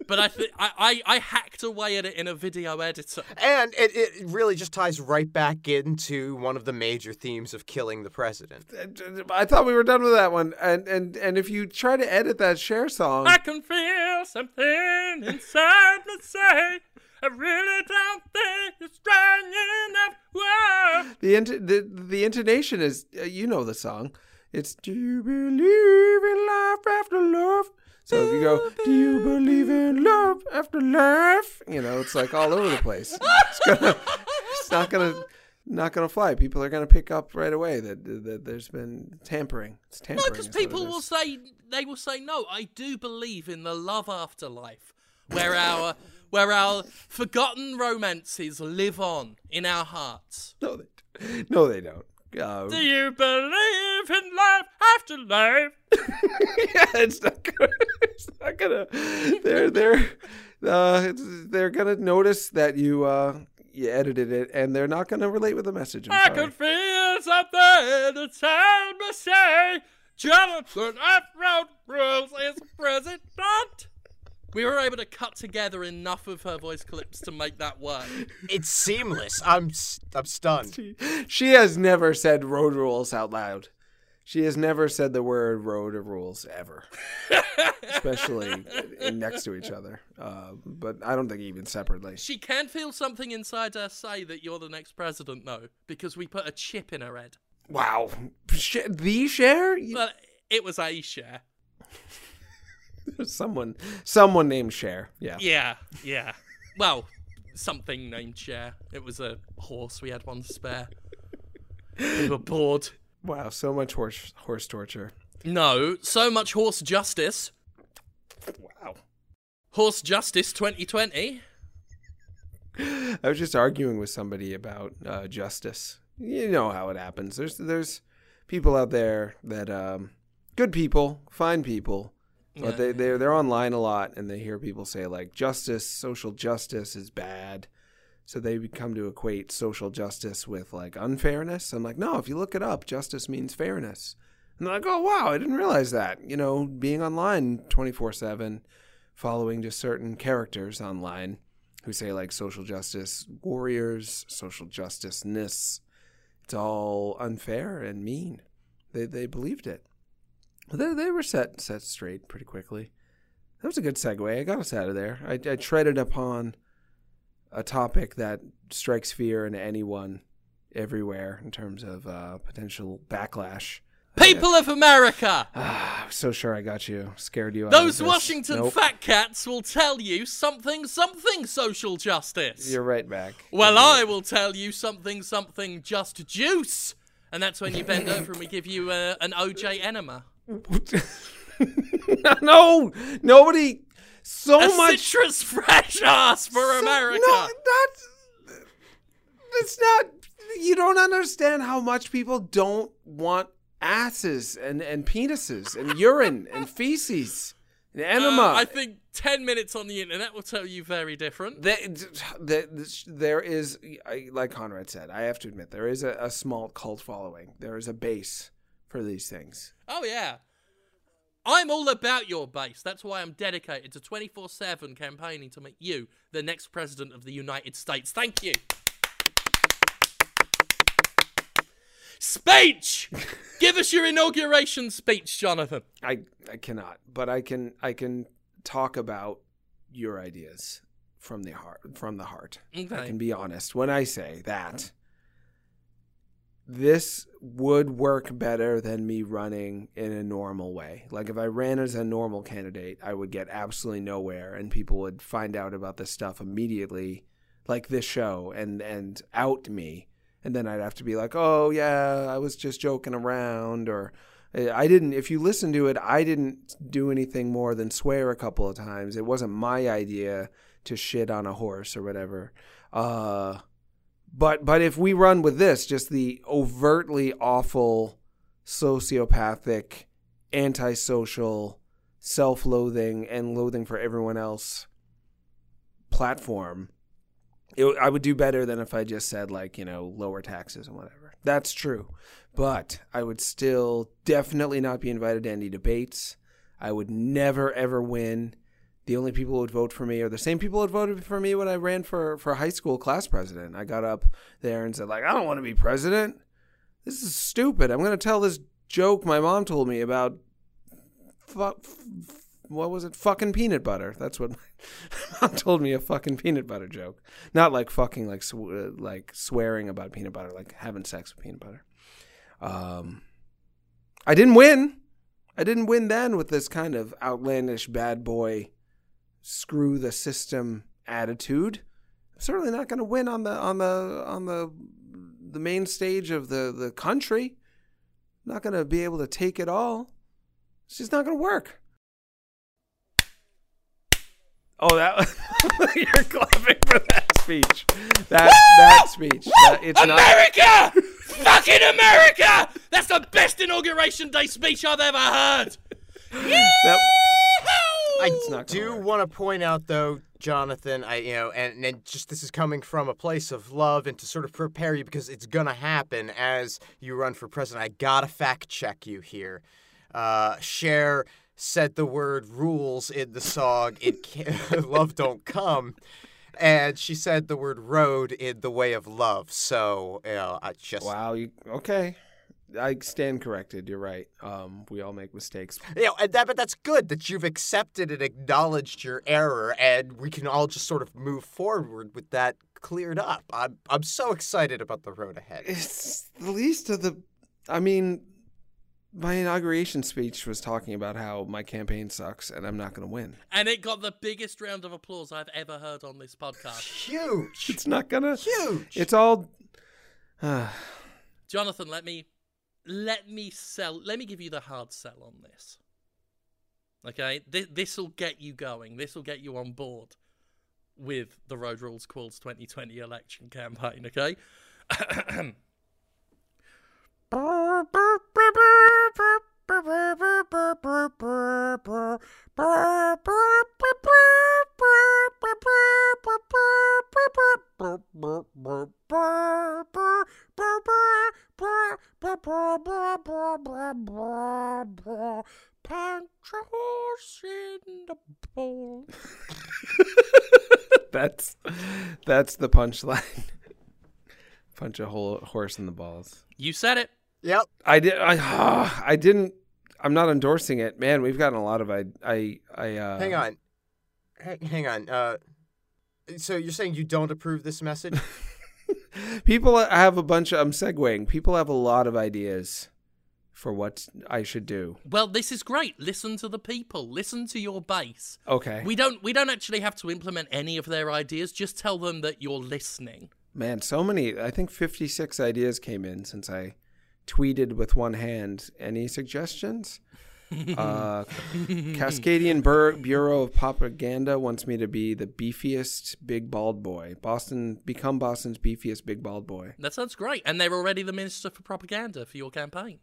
But I, th- I, I, I hacked away at it in a video editor. And it, it really just ties right back into one of the major themes of killing the president. I thought we were done with that one. And and and if you try to edit that Cher song, I can feel something inside me say, I really don't think you're strong enough. Whoa. the int- the the intonation is uh, you know the song. It's Do you believe in life after love? So if you go, Do you believe in love after life? You know, it's like all over the place. It's gonna it's not gonna not to fly. People are going to pick up right away that, that there's been tampering. It's tampering. No, because is what it people will say they will say no. I do believe in the love afterlife, where our where our forgotten romances live on in our hearts. No, they, no, they don't. Do you believe in life after life? yeah, it's not gonna. It's not gonna. They're they're uh, they're gonna notice that you uh you edited it, and they're not gonna relate with the message. I could feel something tell me say Jonathan Off Road Rules is president. We were able to cut together enough of her voice clips to make that work. It's seamless. I'm s- I'm stunned. She, she has never said road rules out loud. She has never said the word road or rules ever, especially in, next to each other. Uh, but I don't think even separately. She can feel something inside her say that you're the next president, though, because we put a chip in her head. Wow, Sh- the Cher? But it was a share. someone, someone named Cher. Yeah. Yeah, yeah. Well, something named Cher. It was a horse. We had one spare. We were bored. Wow, so much horse horse torture. No, so much horse justice. Wow. Horse Justice 2020. I was just arguing with somebody about uh, justice. You know how it happens. There's there's people out there that um, good people, fine people, but they they're they're online a lot and they hear people say like justice, social justice is bad. So they come to equate social justice with like unfairness. I'm like, no, if you look it up, justice means fairness. And they're like, oh wow, I didn't realize that. You know, being online 24 seven, following just certain characters online who say like social justice warriors, social justice ness. It's all unfair and mean. They they believed it. They they were set set straight pretty quickly. That was a good segue. I got us out of there. I, I treaded upon a topic that strikes fear in anyone everywhere in terms of uh, potential backlash. People of America! Ah, I was so sure I got you, scared you. out Those. Washington Nope. fat cats will tell you something something social justice. You're right back. Well, I will tell you something something just juice. And that's when you bend over and we give you uh, an OJ enema. no, nobody. So a much. citrus fresh ass for so- America. No, that's. It's not. You don't understand how much people don't want asses and, and penises and urine and feces and enema. Uh, I think 10 minutes on the internet will tell you very different. The- the- there is, like Conrad said, I have to admit, there is a, a small cult following. There is a base for these things. Oh, yeah. I'm all about your base. That's why I'm dedicated to 24 7 campaigning to make you the next president of the United States. Thank you. Speech! Give us your inauguration speech, Jonathan. I, I cannot, but I can I can talk about your ideas from the heart from the heart. I Okay. can be honest when I say that this would work better than me running in a normal way. Like if I ran as a normal candidate, I would get absolutely nowhere and people would find out about this stuff immediately like this show and and out me. And then I'd have to be like, "Oh yeah, I was just joking around," or "Eh, "I didn't." If you listen to it, I didn't do anything more than swear a couple of times. It wasn't my idea to shit on a horse or whatever. Uh, but but if we run with this, just the overtly awful, sociopathic, antisocial, self-loathing and loathing for everyone else platform, it, I would do better than if I just said like you know lower taxes and whatever. That's true, but I would still definitely not be invited to any debates. I would never ever win. The only people who would vote for me are the same people who voted for me when I ran for for high school class president. I got up there and said like I don't want to be president. This is stupid. I'm going to tell this joke my mom told me about fu- what was it? Fucking peanut butter. That's what my mom told me a fucking peanut butter joke. Not like fucking like sw- uh, like swearing about peanut butter, like having sex with peanut butter. Um, I didn't win. I didn't win then with this kind of outlandish bad boy, screw the system attitude. I'm certainly not going to win on the on the on the the main stage of the the country. I'm not gonna be able to take it all. It's just not gonna work. Oh, that you're clapping for that speech. That that speech. That- it's not. America! Fucking America! That's the best inauguration day speech I've ever heard. That, I It's not gonna do want to point out, though, Jonathan, I you know, and and just this is coming from a place of love and to sort of prepare you because it's gonna happen as you run for president. I gotta fact check you here. Uh, Cher said the word "rules" in the song "It Can't, Love Don't Come," and she said the word "road" in "The Way of Love." So you know, I just wow. You okay? I stand corrected. You're right. Um, we all make mistakes. You know, and that, but that's good that you've accepted and acknowledged your error, and we can all just sort of move forward with that cleared up. I'm I'm so excited about the road ahead. It's the least of the. I mean, my inauguration speech was talking about how my campaign sucks and I'm not going to win. And it got the biggest round of applause I've ever heard on this podcast. Huge, It's not gonna. huge. It's all. Uh, Jonathan, let me let me sell let me give you the hard sell on this. Okay? This this'll get you going. This'll get you on board with the Road Rules Quills 2020 election campaign, okay? Pancho's in the bowl. that's that's the punchline. Punch a whole horse in the balls. You said it. Yep. I did. I I didn't. I'm not endorsing it, man. We've gotten a lot of I I I. Uh, Hang on, hang, hang on. Uh, so you're saying you don't approve this message? People have a bunch of. I'm segueing. People have a lot of ideas for what I should do. Well, this is great. Listen to the people. Listen to your base. Okay, We don't we don't actually have to implement any of their ideas. Just tell them that you're listening. man. So many. I think 56 ideas came in since I tweeted with one hand. Any suggestions? uh, Cascadian Bur- Bureau of Propaganda wants me to be the beefiest big bald boy. Boston, become Boston's beefiest big bald boy. That sounds great. And they're already the minister for propaganda for your campaign.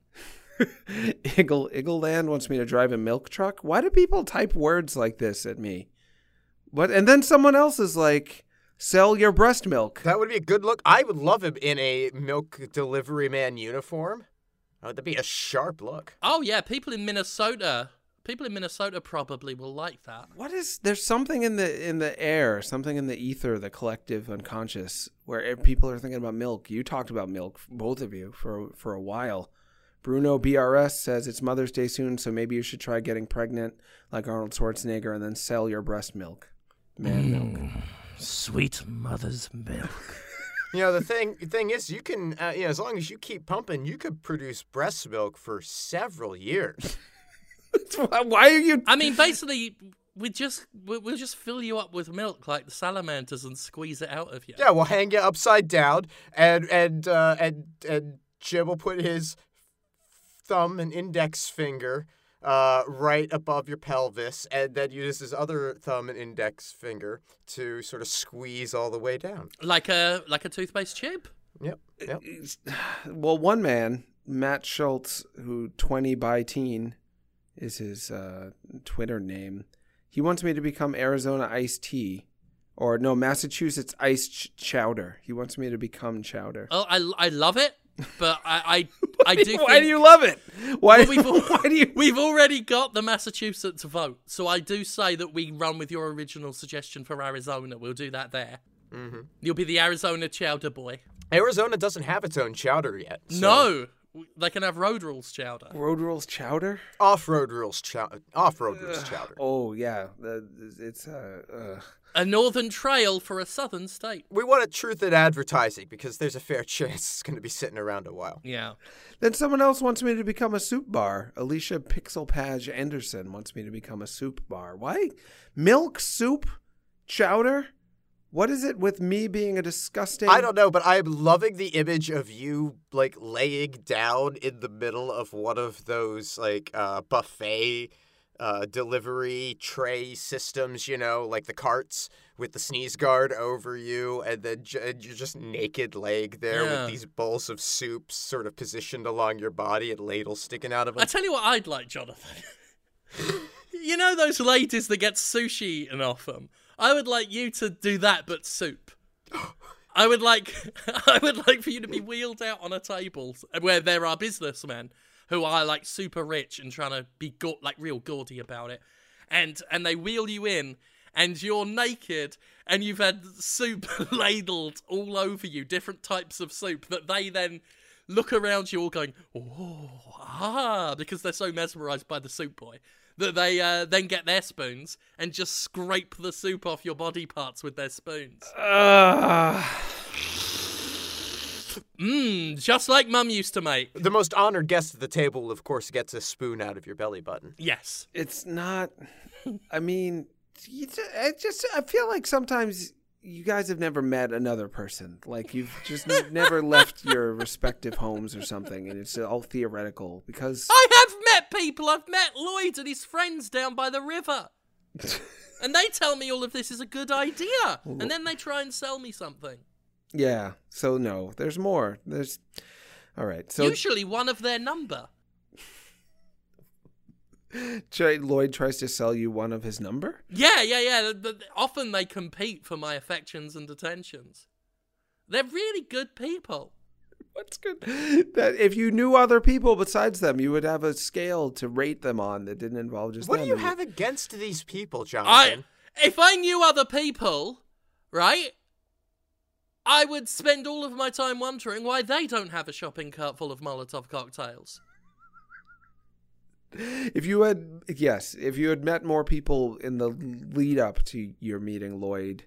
Iggle Iggleland wants me to drive a milk truck. Why do people type words like this at me? What? And then someone else is like, "Sell your breast milk." that would be a good look. I would love him in a milk delivery man uniform. Oh, that'd be a sharp look. Oh yeah, people in Minnesota, people in Minnesota probably will like that. What is? There's something in the in the air, something in the ether, the collective unconscious, where people are thinking about milk. You talked about milk, both of you, for for a while. Bruno BRS says it's Mother's Day soon, so maybe you should try getting pregnant like Arnold Schwarzenegger and then sell your breast milk, man milk. Mm. Sweet mother's milk. You know the thing. The thing is, you can. Uh, you know, as long as you keep pumping, you could produce breast milk for several years. Why why are you? I mean, basically, we just we- we'll just fill you up with milk like the salamanders and squeeze it out of you. yeah, we'll hang you upside down, and and uh, and and Jim will put his thumb and index finger uh, right above your pelvis, and then use his other thumb and index finger to sort of squeeze all the way down. Like a like a toothpaste tube. Yep. Yep. Well, one man, Matt Schultz, who 20 by teen is his uh, Twitter name, he wants me to become Arizona iced tea. Or no, Massachusetts iced ch- chowder. He wants me to become chowder. Oh, I, I love it, but I I, I do. Why think do you love it? Why, Well, we've, al- why do you? we've already got the Massachusetts vote, so I do say that we run with your original suggestion for Arizona. We'll do that there. Mm-hmm. You'll be the Arizona chowder boy. Arizona doesn't have its own chowder yet. so- No, they can have road rules chowder. Road rules chowder? Off-road rules chow- off-road rules chowder. Oh yeah, it's uh, uh A northern trail for a southern state. We want a truth in advertising because there's a fair chance it's going to be sitting around a while. Yeah. Then someone else wants me to become a soup bar. Alicia Pixel Page Anderson wants me to become a soup bar. Why? Milk soup? Chowder? What is it with me being a disgusting? I don't know, but I'm loving the image of you like laying down in the middle of one of those like uh, buffet uh, delivery tray systems, you know, like the carts with the sneeze guard over you, and then j- and you're just naked leg there Yeah. with these bowls of soup sort of positioned along your body and ladles sticking out of them. I tell you what I'd like, Jonathan. you know those ladies that get sushi eaten off them? I would like you to do that, but soup. I would like, I would like for you to be wheeled out on a table where there are businessmen who are like super rich and trying to be ga- like real gaudy about it, and and they wheel you in, and you're naked and you've had soup ladled all over you, different types of soup that they then look around you all going, oh, ah, because they're so mesmerized by the soup boy that they uh, then get their spoons and just scrape the soup off your body parts with their spoons. Ugh. Mmm, just like Mum used to make. the most honored guest at the table, of course, gets a spoon out of your belly button. Yes. it's not. I mean, you ju- I just I feel like sometimes you guys have never met another person. Like you've just n- never left your respective homes or something, and it's all theoretical because I have met people. I've met Lloyd and his friends down by the river. and they tell me all of this is a good idea. And then they try and sell me something. Yeah. So no, there's more. There's all right. So Usually one of their number. Try- Lloyd tries to sell you one of his number. Yeah, yeah, yeah. th- th- Often they compete for my affections and attentions. They're really good people. What's good? That if you knew other people besides them, you would have a scale to rate them on that didn't involve just What do them. you And have against these people, I, Jonathan? if I knew other people, right, I would spend all of my time wondering why they don't have a shopping cart full of Molotov cocktails. If you had, yes, if you had met more people in the lead up to your meeting Lloyd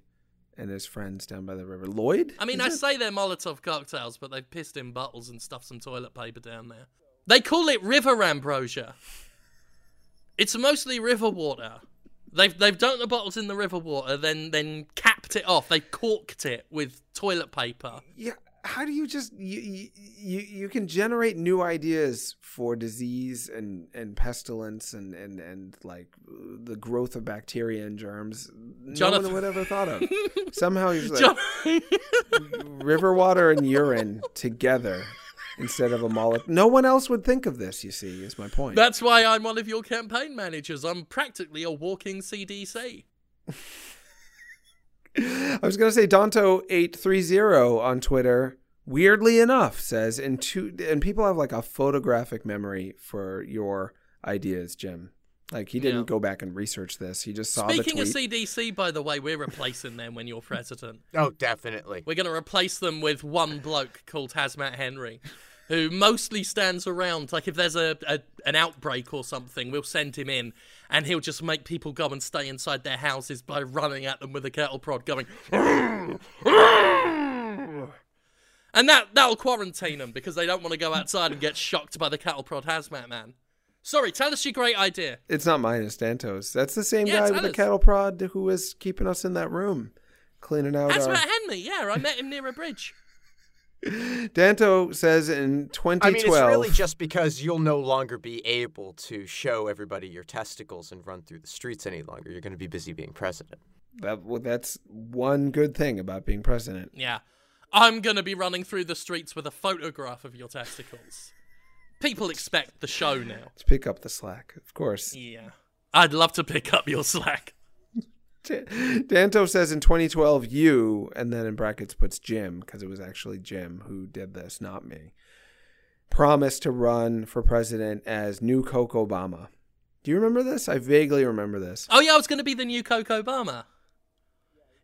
and his friends down by the river, Lloyd. I mean, I it? say they're Molotov cocktails, but they've pissed in bottles and stuffed some toilet paper down there. They call it river ambrosia. It's mostly river water. They've they've dunked the bottles in the river water, then then capped it off. They've corked it with toilet paper. yeah. How do you just you, you you can generate new ideas for disease and and pestilence and and and like the growth of bacteria and germs? No one would ever thought of. Somehow you're like, river water and urine together instead of a molecule. No one else would think of this. You see, is my point. That's why I'm one of your campaign managers. I'm practically a walking CDC. I was gonna say Danto eight three zero on Twitter. Weirdly enough, says and two and people have like a photographic memory for your ideas, Jim. Like he didn't Yeah. go back and research this. He just saw Speaking the of. CDC, by the way, we're replacing them when you're president. oh, definitely. We're going to replace them with one bloke called Hazmat Henry, who mostly stands around. Like if there's a, a an outbreak or something, we'll send him in, and he'll just make people go and stay inside their houses by running at them with a cattle prod, going. And that that'll quarantine them because they don't want to go outside and get shocked by the cattle prod hazmat man. Sorry, tell us your great idea. it's not mine, it's Danto's. That's the same Yeah, guy with the cattle prod who was keeping us in that room, cleaning out Hazmat our. Henry, yeah, I met him near a bridge. Danto says in 2012. I mean, it's really just because you'll no longer be able to show everybody your testicles and run through the streets any longer. You're going to be busy being president. that, well, that's one good thing about being president. Yeah. I'm going to be running through the streets with a photograph of your testicles. People expect the show now. Let's pick up the slack, of course. Yeah. I'd love to pick up your slack. Danto says in 2012, you, and then in brackets puts Jim, because it was actually Jim who did this, not me, promised to run for president as new Coke Obama. Do you remember this? I vaguely remember this. Oh, yeah, I was going to be the new Coke Obama.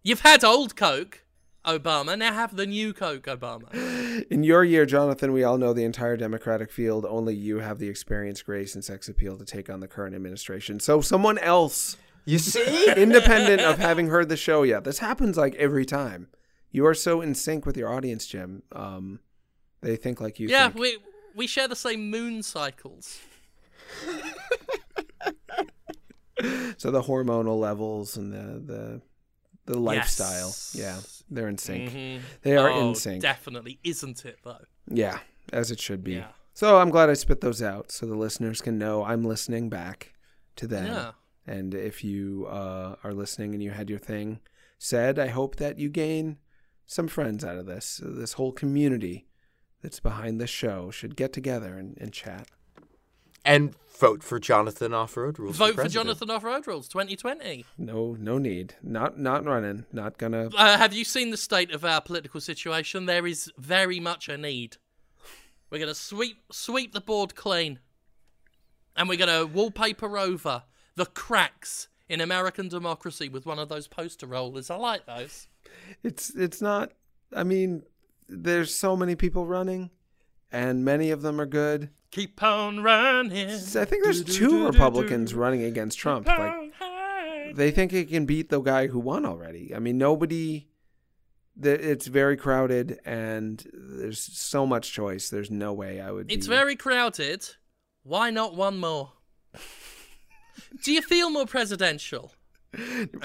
You've had old Coke Obama, now have the new Coke Obama. In your year, Jonathan, we all know the entire Democratic field. Only you have the experience, grace, and sex appeal to take on the current administration. So someone else, You see? independent of having heard the show yet, this happens like every time. You are so in sync with your audience, Jim. Um, they think like you. yeah, think. we we share the same moon cycles. So the hormonal levels and the the the lifestyle. Yes. Yeah, they're in sync. Mhm. They are oh, in sync. Definitely, isn't it though? Yeah, as it should be. Yeah. So I'm glad I spit those out so the listeners can know I'm listening back to them. Yeah. And if you uh, are listening and you had your thing said, I hope that you gain some friends out of this. This whole community that's behind this show should get together and, and chat. And vote for Jonathan Off-Road Rules. Vote for president. Jonathan Off Road Rules 2020. No, no need. Not, not running. Not gonna. Uh, have you seen the state of our political situation? There is very much a need. We're going to sweep sweep the board clean, and we're going to wallpaper over the cracks in American democracy with one of those poster rollers. I like those. It's, it's not. I mean, there's so many people running, and many of them are good. Keep on running. I think there's two Republicans running against Trump. Like they think it can beat the guy who won already. I mean, nobody. It's very crowded, and there's so much choice. There's no way I would. It's be- very crowded. Why not one more? Do you feel more presidential uh,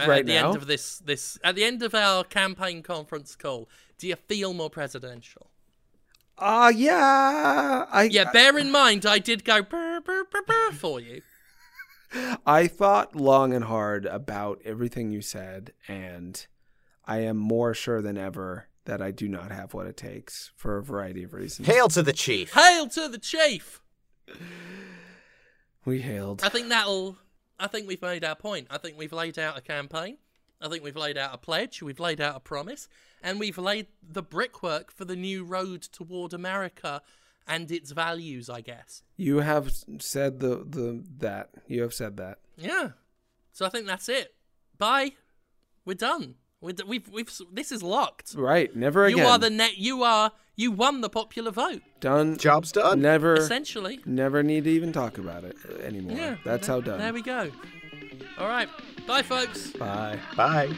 right at the now. end of this? This at the end of our campaign conference call. Do you feel more presidential? Ah, yeah. I Yeah, bear in mind I did go brr, brr, brr, brr for you. I thought long and hard about everything you said, and I am more sure than ever that I do not have what it takes for a variety of reasons. Hail to the chief. Hail to the chief! We hailed. I think that'll. I think we've made our point. I think we've laid out a campaign. I think we've laid out a pledge. We've laid out a promise, and we've laid the brickwork for the new road toward America and its values. I guess. You have said the the that you have said that. Yeah. So I think that's it. Bye. We're done. We're d- we've we've this is locked. Right. Never again. You are the net. You are you won the popular vote done. Job's done. Never. essentially. Never need to even talk about it anymore. Yeah. That's how done. There we go. All right. Bye, folks. Bye. Bye.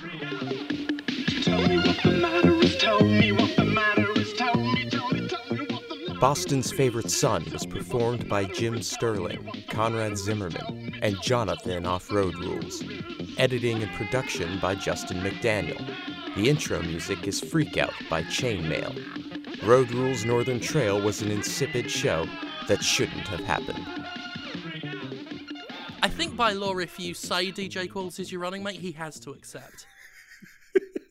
Boston's Favorite Son was performed by Jim Sterling, Conrad Zimmerman, and Jonathan Off Road Rules. Editing and production by Justin McDaniel. The intro music is Freak Out by Chainmail. Road Rules Northern Trail was an insipid show that shouldn't have happened. I think by law, if you say DJ Qualls is your running mate, he has to accept.